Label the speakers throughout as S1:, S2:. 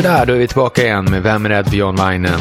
S1: Sådär, då är vi tillbaka igen med Vem är rädd för John Weinen?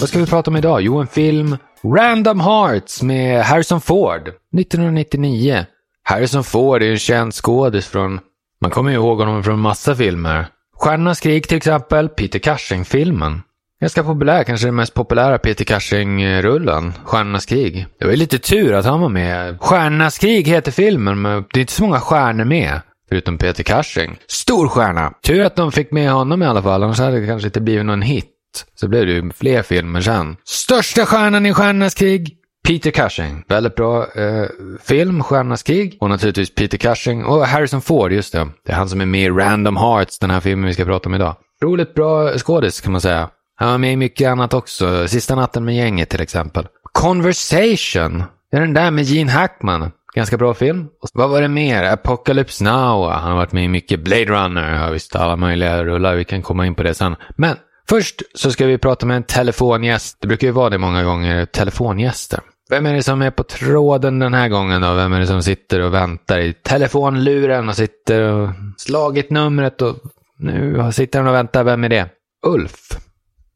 S1: Vad ska vi prata om idag? Jo, en film Random Hearts med Harrison Ford 1999. Harrison Ford är en känd skådis från, man kommer ju ihåg honom från massa filmer. Stjärnornas krig till exempel, Peter Cushing-filmen. Ganska populär, kanske den mest populära Peter Cushing-rullen, Stjärnornas krig. Det var ju lite tur att han var med. Stjärnornas krig heter filmen, men det är inte så många stjärnor med. Förutom Peter Cushing. Stor stjärna! Tur att de fick med honom i alla fall, annars hade det kanske inte blivit någon hit. Så blev det ju fler filmer sen. Största stjärnan i Stjärnornas krig, Peter Cushing. Väldigt bra eh, film, Stjärnornas krig. Och naturligtvis Peter Cushing och Harrison Ford, just det. Det är han som är med i Random Hearts, den här filmen vi ska prata om idag. Roligt bra skådis kan man säga. Han var med i mycket annat också. Sista natten med gänget till exempel. Conversation. Det är den där med Gene Hackman. Ganska bra film. Och vad var det mer? Apocalypse Now. Han har varit med i mycket Blade Runner. Ja, visst, alla möjliga rullar. Vi kan komma in på det sen. Men först så ska vi prata med en telefongäst. Det brukar ju vara det många gånger, telefongäster. Vem är det som är på tråden den här gången då? Vem är det som sitter och väntar i telefonluren och sitter och slagit numret och nu sitter han och väntar. Vem är det? Ulf.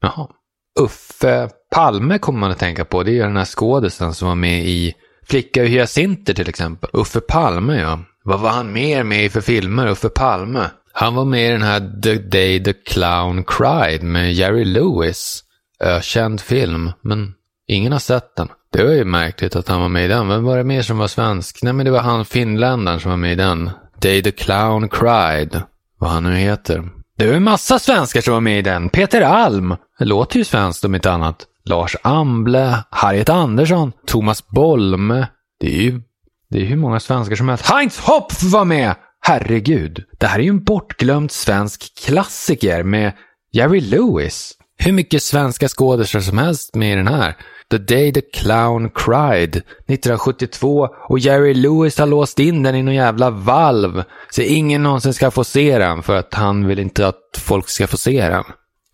S1: Jaha. Uffe Palme kommer man att tänka på. Det är ju den här skådisen som var med i Flicka och hyacinter till exempel. Uffe Palme ja. Vad var han mer med i för filmer, Uffe Palme? Han var med i den här The Day the Clown Cried med Jerry Lewis. Ökänd film, men ingen har sett den. Det var ju märkligt att han var med i den. Vem var det mer som var svensk? Nej, men det var han finländaren som var med i den. Day the Clown Cried. Vad han nu heter. Det var en massa svenskar som var med i den. Peter Alm. Det låter ju svenskt om inte annat. Lars Amble, Harriet Andersson, Thomas Bolme. Det är ju det är hur många svenskar som helst. Heinz Hopf var med! Herregud. Det här är ju en bortglömd svensk klassiker med Jerry Lewis. Hur mycket svenska skådespelare som helst med i den här. The Day the Clown Cried 1972 och Jerry Lewis har låst in den i någon jävla valv så ingen någonsin ska få se den för att han vill inte att folk ska få se den.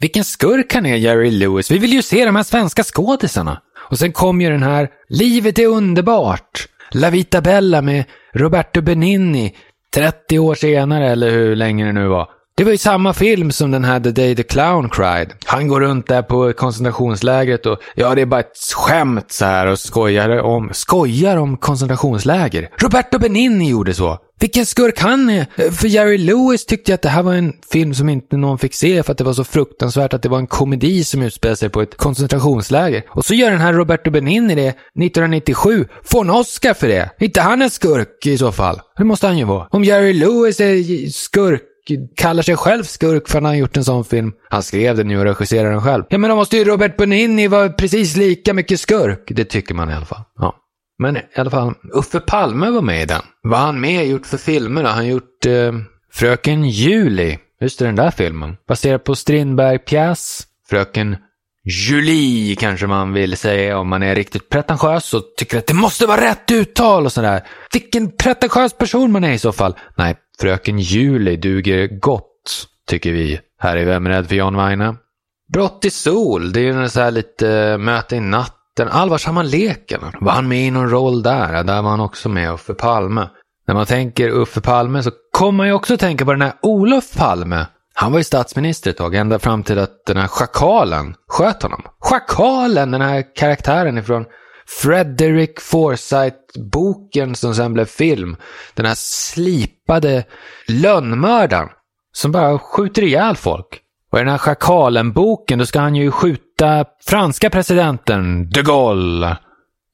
S1: Vilken skurk han är, Jerry Lewis. Vi vill ju se de här svenska skådisarna. Och sen kom ju den här Livet är underbart. La Vita Bella med Roberto Benigni 30 år senare, eller hur länge det nu var. Det var ju samma film som den här The Day the Clown Cried. Han går runt där på koncentrationslägret och ja, det är bara ett skämt så här och skojar om, skojar om koncentrationsläger. Roberto Benigni gjorde så. Vilken skurk han är! För Jerry Lewis tyckte jag att det här var en film som inte någon fick se för att det var så fruktansvärt att det var en komedi som utspelade sig på ett koncentrationsläger. Och så gör den här Roberto Benigni det 1997. Får en Oscar för det. Inte han en skurk i så fall. Det måste han ju vara. Om Jerry Lewis är skurk kallar sig själv skurk för att han har gjort en sån film. Han skrev den ju och regisserade den själv. Ja, men då måste ju Robert Benigni vara precis lika mycket skurk. Det tycker man i alla fall. Ja. Men i alla fall, Uffe Palme var med i den. Vad har han med gjort för filmer då? Han har gjort eh, Fröken Juli. Just det, den där filmen. Baserad på Strindberg-pjäs. Fröken Julie kanske man vill säga om man är riktigt pretentiös och tycker att det måste vara rätt uttal och sådär. Vilken pretentiös person man är i så fall. Nej, Fröken Julie duger gott, tycker vi här i Vem är rädd för Jan Weine? Brott i sol, det är ju så här lite möte i natten. Allvarsamma leken. Var han med i någon roll där? Där var han också med, Uffe Palme. När man tänker Uffe Palme så kommer man ju också tänka på den här Olof Palme. Han var ju statsminister ett tag, ända fram till att den här schakalen sköt honom. Schakalen, den här karaktären ifrån Frederick Forsyth-boken som sen blev film. Den här slipade lönnmördaren som bara skjuter ihjäl folk. Och i den här Schakalen-boken då ska han ju skjuta franska presidenten de Gaulle.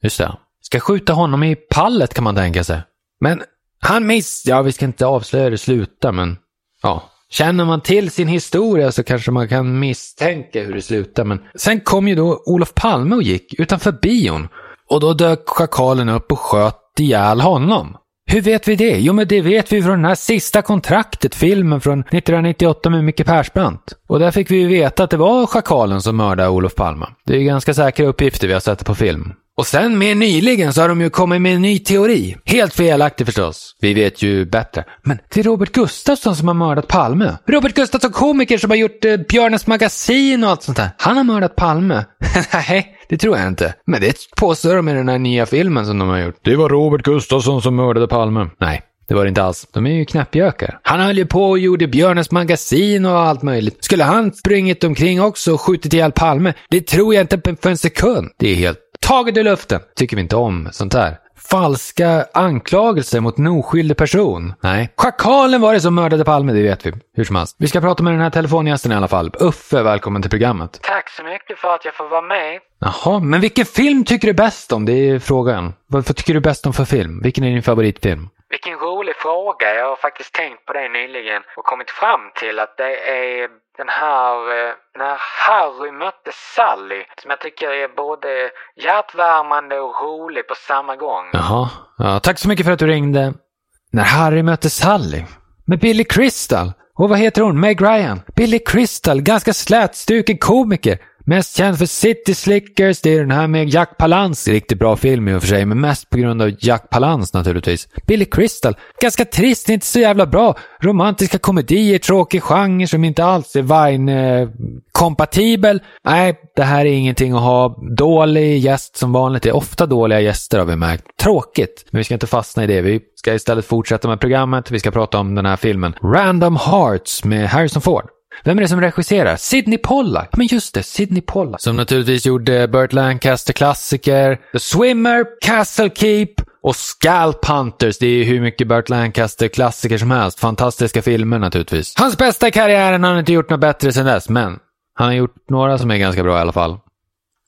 S1: Just det. Ska skjuta honom i pallet kan man tänka sig. Men han miss... Ja, vi ska inte avslöja det slutar, men ja. Känner man till sin historia så kanske man kan misstänka hur det slutar. Men sen kom ju då Olof Palme och gick utanför bion. Och då dök schakalen upp och sköt ihjäl honom. Hur vet vi det? Jo, men det vet vi från den här Sista kontraktet, filmen från 1998 med Micke Persbrandt. Och där fick vi ju veta att det var schakalen som mördade Olof Palme. Det är ju ganska säkra uppgifter vi har sett på film. Och sen mer nyligen så har de ju kommit med en ny teori. Helt felaktig förstås. Vi vet ju bättre. Men det är Robert Gustafsson som har mördat Palme. Robert Gustafsson, komiker som har gjort eh, Björnes magasin och allt sånt där. Han har mördat Palme. Nej, det tror jag inte. Men det påstår de i den här nya filmen som de har gjort. Det var Robert Gustafsson som mördade Palme. Nej, Det var det inte alls. De är ju knäppjökar. Han höll ju på och gjorde Björnes magasin och allt möjligt. Skulle han springit omkring också och skjutit ihjäl Palme? Det tror jag inte för en sekund. Det är helt taget i luften. Tycker vi inte om sånt här falska anklagelser mot en oskyldig person. Nej. Schakalen var det som mördade Palme, det vet vi. Hur som helst. Vi ska prata med den här telefongästen i alla fall. Uffe, välkommen till programmet.
S2: Tack så mycket för att jag får vara med.
S1: Jaha, men vilken film tycker du bäst om? Det är frågan. Vad, tycker du bäst om för film? Vilken är din favoritfilm?
S2: Vilken rolig fråga. Jag har faktiskt tänkt på det nyligen och kommit fram till att det är den här eh, när Harry mötte Sally som jag tycker är både hjärtvärmande och rolig på samma gång.
S1: Jaha, ja, tack så mycket för att du ringde. När Harry mötte Sally med Billy Crystal. Och vad heter hon? Meg Ryan. Billy Crystal, ganska slätstruken komiker. Mest känd för City Slickers, det är den här med Jack Palance. Riktigt bra film i och för sig, men mest på grund av Jack Palance naturligtvis. Billy Crystal, ganska trist, inte så jävla bra. Romantiska komedier, tråkig genre som inte alls är Vine-kompatibel. Nej, det här är ingenting att ha. Dålig gäst som vanligt. Det är ofta dåliga gäster har vi märkt. Tråkigt, men vi ska inte fastna i det. Vi ska istället fortsätta med programmet. Vi ska prata om den här filmen. Random Hearts med Harrison Ford. Vem är det som regisserar? Sidney Pollack. Men just det, Sidney Pollack. Som naturligtvis gjorde Burt Lancaster-klassiker, The Swimmer, Castle Keep och Scalp Hunters. Det är ju hur mycket Burt Lancaster-klassiker som helst. Fantastiska filmer naturligtvis. Hans bästa i karriären, han har inte gjort något bättre sedan dess, men han har gjort några som är ganska bra i alla fall.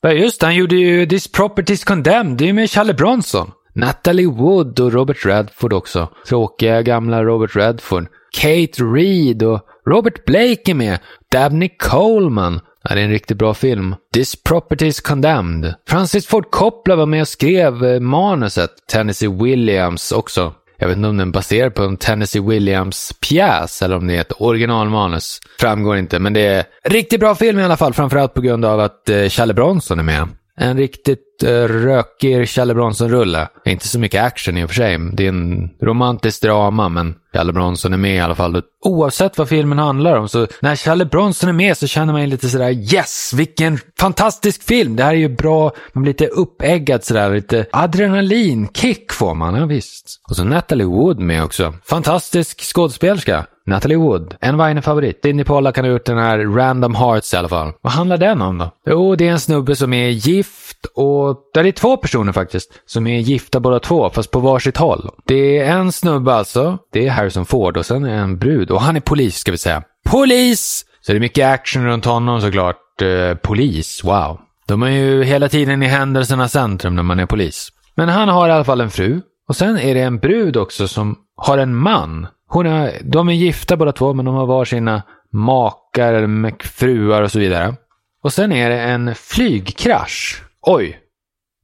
S1: Ja, just han gjorde ju This Properties Condemned. Det är ju med Charlie Bronson. Natalie Wood och Robert Redford också. Tråkiga gamla Robert Redford. Kate Reed och Robert Blake är med. Dabney Coleman. Ja, det är en riktigt bra film. This Property is Condemned. Francis Ford Coppola var med och skrev eh, manuset. Tennessee Williams också. Jag vet inte om den är baserad på en Tennessee Williams pjäs eller om det är ett originalmanus. Framgår inte, men det är riktigt bra film i alla fall. Framförallt på grund av att eh, Challe Bronson är med. En riktigt rökig Challe Bronson-rulle. Inte så mycket action i och för sig. Det är en romantisk drama, men Challe Bronson är med i alla fall. Oavsett vad filmen handlar om, så när Challe Bronson är med så känner man lite sådär yes, vilken fantastisk film! Det här är ju bra, man blir lite uppeggad sådär, lite adrenalinkick får man, ja visst. Och så Natalie Wood med också. Fantastisk skådespelerska. Natalie Wood. En var en favorit. Disney Pollack kan ha gjort den här Random Hearts i alla fall. Vad handlar den om då? Jo, det är en snubbe som är gift och... Det är två personer faktiskt. Som är gifta båda två, fast på varsitt håll. Det är en snubbe alltså. Det är Harrison Ford och sen är en brud. Och han är polis ska vi säga. Polis! Så det är mycket action runt honom såklart. Eh, polis, wow. De är ju hela tiden i händelsernas centrum när man är polis. Men han har i alla fall en fru. Och sen är det en brud också som har en man hon är, de är gifta båda två, men de har var sina makar, fruar och så vidare. Och sen är det en flygkrasch. Oj!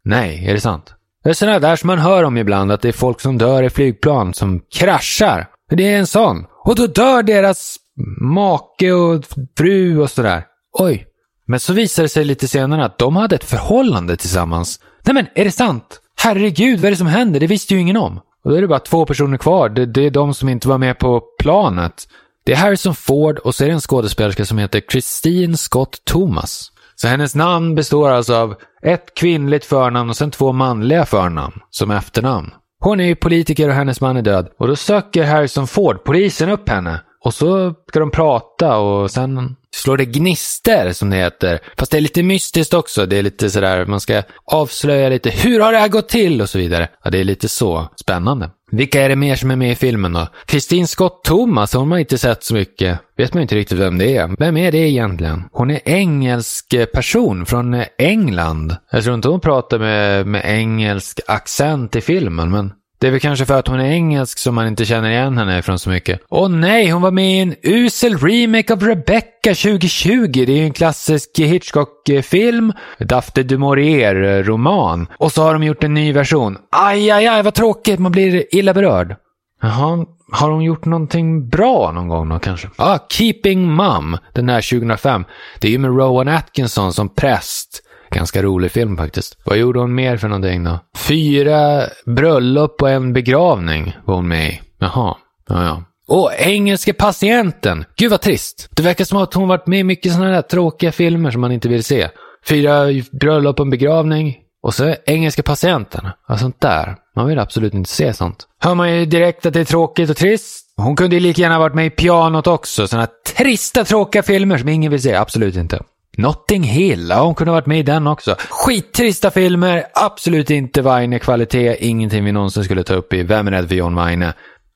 S1: Nej, är det sant? Det är sådana där som man hör om ibland, att det är folk som dör i flygplan som kraschar. Det är en sån. Och då dör deras make och fru och sådär. Oj. Men så visar det sig lite senare att de hade ett förhållande tillsammans. Nej men, är det sant? Herregud, vad är det som händer? Det visste ju ingen om. Och då är det bara två personer kvar. Det, det, är de som inte var med på planet. Det är Harrison Ford och så är det en skådespelerska som heter Christine Scott Thomas. Så hennes namn består alltså av ett kvinnligt förnamn och sen två manliga förnamn som efternamn. Hon är ju politiker och hennes man är död. Och då söker Harrison Ford, polisen, upp henne. Och så ska de prata och sen slår det gnister som det heter. Fast det är lite mystiskt också. Det är lite sådär, man ska avslöja lite, hur har det här gått till och så vidare. Ja, det är lite så spännande. Vilka är det mer som är med i filmen då? Kristin Scott Thomas, hon har man inte sett så mycket. Vet man inte riktigt vem det är. Vem är det egentligen? Hon är engelsk person från England. Jag tror inte hon pratar med, med engelsk accent i filmen, men det är väl kanske för att hon är engelsk som man inte känner igen henne ifrån så mycket. Åh nej, hon var med i en usel remake av Rebecca 2020. Det är ju en klassisk Hitchcock-film. Dafte du Maurier-roman. Och så har de gjort en ny version. Aj, aj, aj, vad tråkigt. Man blir illa berörd. Jaha, har hon gjort någonting bra någon gång då kanske? Ja, ah, Keeping Mum, den här 2005. Det är ju med Rowan Atkinson som präst. Ganska rolig film faktiskt. Vad gjorde hon mer för någonting då? Fyra bröllop och en begravning var hon med i. Jaha, ja ja. Och Engelske patienten! Gud vad trist. Det verkar som att hon varit med i mycket sådana där tråkiga filmer som man inte vill se. Fyra bröllop och en begravning. Och så Engelska patienten. Ja, sånt där. Man vill absolut inte se sånt. Hör man ju direkt att det är tråkigt och trist. Hon kunde ju lika gärna varit med i Pianot också. Sådana trista, tråkiga filmer som ingen vill se. Absolut inte. Notting Hill, ja, hon kunde ha varit med i den också. Skittrista filmer, absolut inte Weine-kvalitet, ingenting vi någonsin skulle ta upp i Vem är rädd för John Weine?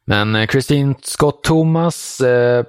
S1: Men eh, Christine Scott Thomas, eh,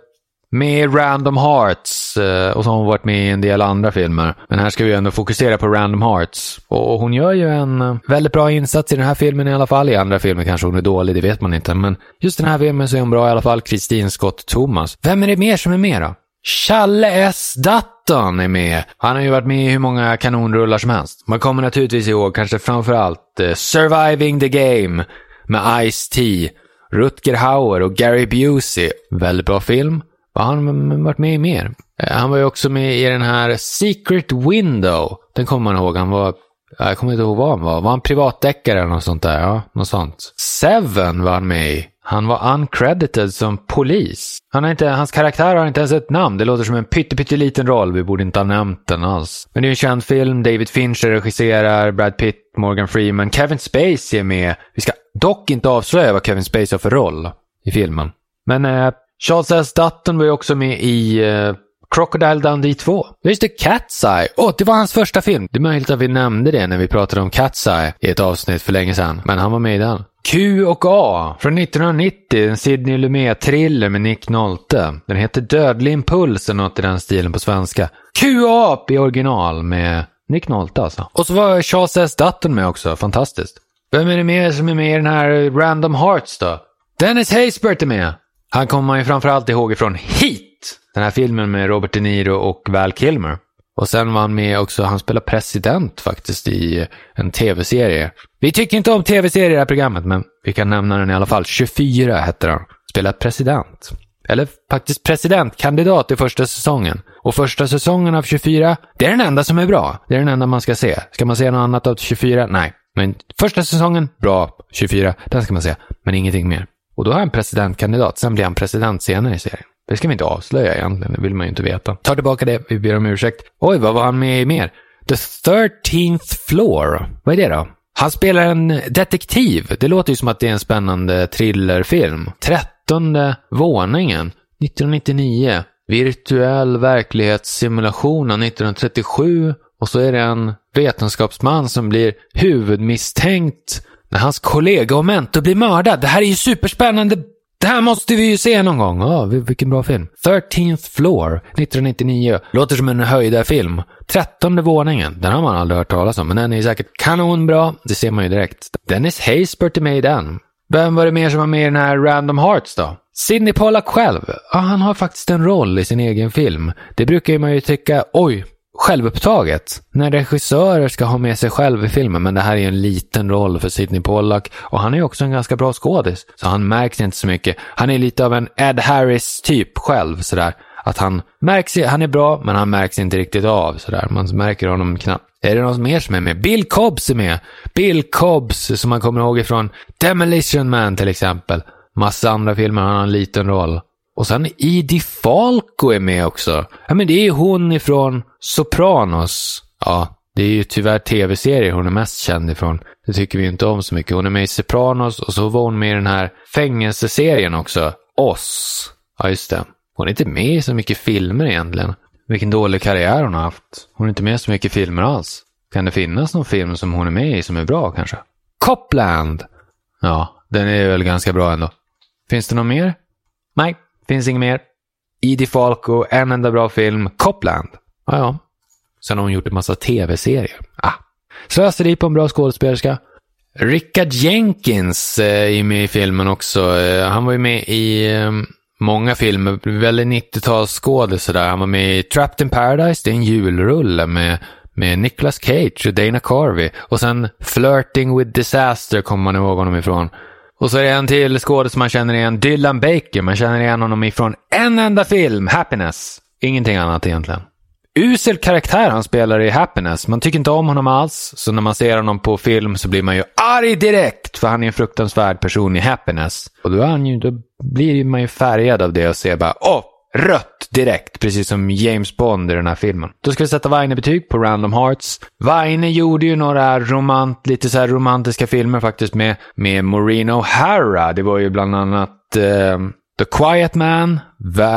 S1: med Random Hearts eh, och så har hon varit med i en del andra filmer. Men här ska vi ändå fokusera på Random Hearts. Och hon gör ju en eh, väldigt bra insats i den här filmen i alla fall. I andra filmer kanske hon är dålig, det vet man inte. Men just den här filmen så är hon bra i alla fall. Christine Scott Thomas. Vem är det mer som är med då? Challe S. Dutton är med. Han har ju varit med i hur många kanonrullar som helst. Man kommer naturligtvis ihåg kanske framförallt uh, Surviving the Game med Ice-T, Rutger Hauer och Gary Busey. Väldigt bra film. Vad har han varit med i mer? Eh, han var ju också med i den här Secret Window. Den kommer man ihåg. Han var jag kommer inte ihåg vad han var. Var han privatdeckare eller något sånt där? Ja, något sånt. Seven var han med i. Han var uncredited som polis. Han har inte, hans karaktär har inte ens ett namn. Det låter som en pytteliten roll. Vi borde inte ha nämnt den alls. Men det är en känd film. David Fincher regisserar. Brad Pitt, Morgan Freeman. Kevin Spacey är med. Vi ska dock inte avslöja vad Kevin Spacey har för roll i filmen. Men eh, Charles S. Dutton var ju också med i eh, Crocodile Dundee 2. Just det, Cat's Eye. Åh, oh, det var hans första film. Det är möjligt att vi nämnde det när vi pratade om Cat's Eye i ett avsnitt för länge sedan. Men han var med i den. Q och A från 1990, en Sidney Lumet-thriller med Nick Nolte. Den heter Dödlig impuls eller något i den stilen på svenska. Q och A i original med Nick Nolte alltså. Och så var Charles S. Dutton med också, fantastiskt. Vem är det mer som är med i den här Random Hearts då? Dennis Haysbert är med. Han kommer man ju framförallt ihåg ifrån Heat. Den här filmen med Robert De Niro och Val Kilmer. Och sen var han med också, han spelar president faktiskt i en tv-serie. Vi tycker inte om tv-serier i det här programmet, men vi kan nämna den i alla fall. 24 hette han. Spelar president. Eller faktiskt presidentkandidat i första säsongen. Och första säsongen av 24, det är den enda som är bra. Det är den enda man ska se. Ska man se något annat av 24? Nej. Men första säsongen, bra. 24, den ska man se. Men ingenting mer. Och då är han presidentkandidat. Sen blir han president senare i serien. Det ska vi inte avslöja egentligen, det vill man ju inte veta. Ta tillbaka det, vi ber om ursäkt. Oj, vad var han med i mer? The 13th Floor. Vad är det då? Han spelar en detektiv. Det låter ju som att det är en spännande thrillerfilm. Trettonde våningen. 1999. Virtuell verklighetssimulation av 1937. Och så är det en vetenskapsman som blir huvudmisstänkt när hans kollega och mentor blir mördad. Det här är ju superspännande det här måste vi ju se någon gång. Ja, vilken bra film. 13th Floor, 1999. Låter som en höjdarfilm. Trettonde våningen. Den har man aldrig hört talas om, men den är säkert kanonbra. Det ser man ju direkt. Dennis Haysbert är med i den. Vem var det mer som var med i den här Random Hearts då? Sidney Pollack själv. Ja, han har faktiskt en roll i sin egen film. Det brukar ju man ju tycka, oj, självupptaget. När regissörer ska ha med sig själv i filmen, men det här är en liten roll för Sidney Pollack och han är också en ganska bra skådis, så han märks inte så mycket. Han är lite av en Ed Harris-typ själv, sådär. Att han märks, han är bra, men han märks inte riktigt av, sådär. Man märker honom knappt. Är det någon mer som är med? Bill Cobbs är med. Bill Cobbs, som man kommer ihåg ifrån Demolition Man till exempel. Massa andra filmer, han har en liten roll. Och sen Edie Falco är med också. Ja, men det är ju hon ifrån Sopranos. Ja, det är ju tyvärr tv-serier hon är mest känd ifrån. Det tycker vi inte om så mycket. Hon är med i Sopranos och så var hon med i den här fängelseserien också. Oss. Ja, just det. Hon är inte med i så mycket filmer egentligen. Vilken dålig karriär hon har haft. Hon är inte med i så mycket filmer alls. Kan det finnas någon film som hon är med i som är bra kanske? Copland! Ja, den är väl ganska bra ändå. Finns det någon mer? Nej, Finns inget mer. Edie Falco, en enda bra film. Copland. Ja, ja. Sen har hon gjort en massa tv-serier. Ah. Slöseri på en bra skådespelerska. Richard Jenkins eh, är med i filmen också. Eh, han var ju med i eh, många filmer, väldigt 90-talsskådis där. Han var med i Trapped in Paradise, det är en julrulle med, med Nicolas Cage och Dana Carvey. Och sen Flirting with Disaster kommer man ihåg honom ifrån. Och så är det en till skådespelare man känner igen, Dylan Baker. Man känner igen honom ifrån en enda film, Happiness. Ingenting annat egentligen. Usel karaktär han spelar i Happiness. Man tycker inte om honom alls. Så när man ser honom på film så blir man ju arg direkt. För han är en fruktansvärd person i Happiness. Och då, är han ju, då blir man ju färgad av det och ser bara åh, rött direkt, precis som James Bond i den här filmen. Då ska vi sätta Weine-betyg på Random Hearts. Weine gjorde ju några romant, lite så här romantiska filmer faktiskt med, med Maureen O'Hara. Det var ju bland annat eh, The Quiet Man,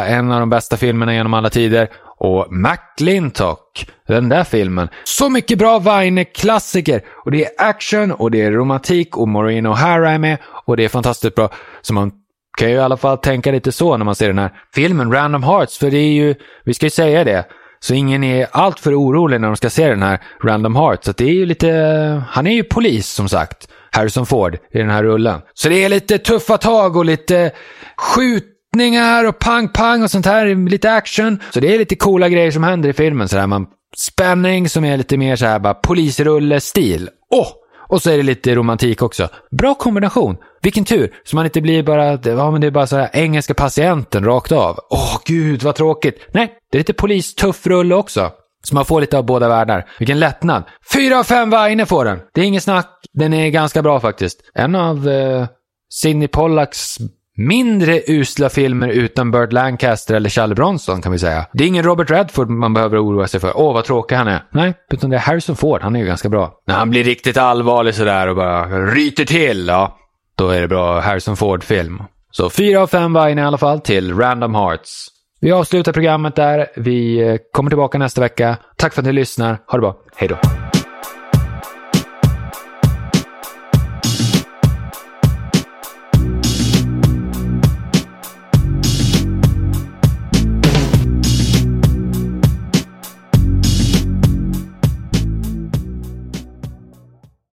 S1: en av de bästa filmerna genom alla tider. Och McLintock, den där filmen. Så mycket bra Weine-klassiker! Och det är action och det är romantik och Maureen O'Hara är med och det är fantastiskt bra. Så man kan ju i alla fall tänka lite så när man ser den här filmen, Random Hearts. För det är ju, vi ska ju säga det, så ingen är alltför orolig när de ska se den här Random Hearts. Så det är ju lite, han är ju polis som sagt. Harrison Ford i den här rullen. Så det är lite tuffa tag och lite skjutningar och pang-pang och sånt här. Lite action. Så det är lite coola grejer som händer i filmen. Så där man, spänning som är lite mer så här bara polisrulle-stil. Åh! Oh! Och så är det lite romantik också. Bra kombination. Vilken tur, så man inte blir bara, ja men det är bara så här engelska patienten rakt av. Åh gud vad tråkigt. Nej, det är lite polistuff rulle också. Så man får lite av båda världar. Vilken lättnad. Fyra av fem Vaine får den. Det är inget snack. Den är ganska bra faktiskt. En av eh, Sidney Pollacks mindre usla filmer utan Burt Lancaster eller Charlie Bronson kan vi säga. Det är ingen Robert Redford man behöver oroa sig för. Åh, vad tråkig han är. Nej, utan det är Harrison Ford. Han är ju ganska bra. När han blir riktigt allvarlig sådär och bara ryter till, ja. Då är det bra Harrison Ford-film. Så fyra av fem var i alla fall till Random Hearts. Vi avslutar programmet där. Vi eh, kommer tillbaka nästa vecka. Tack för att ni lyssnar. Ha det bra. Hej då.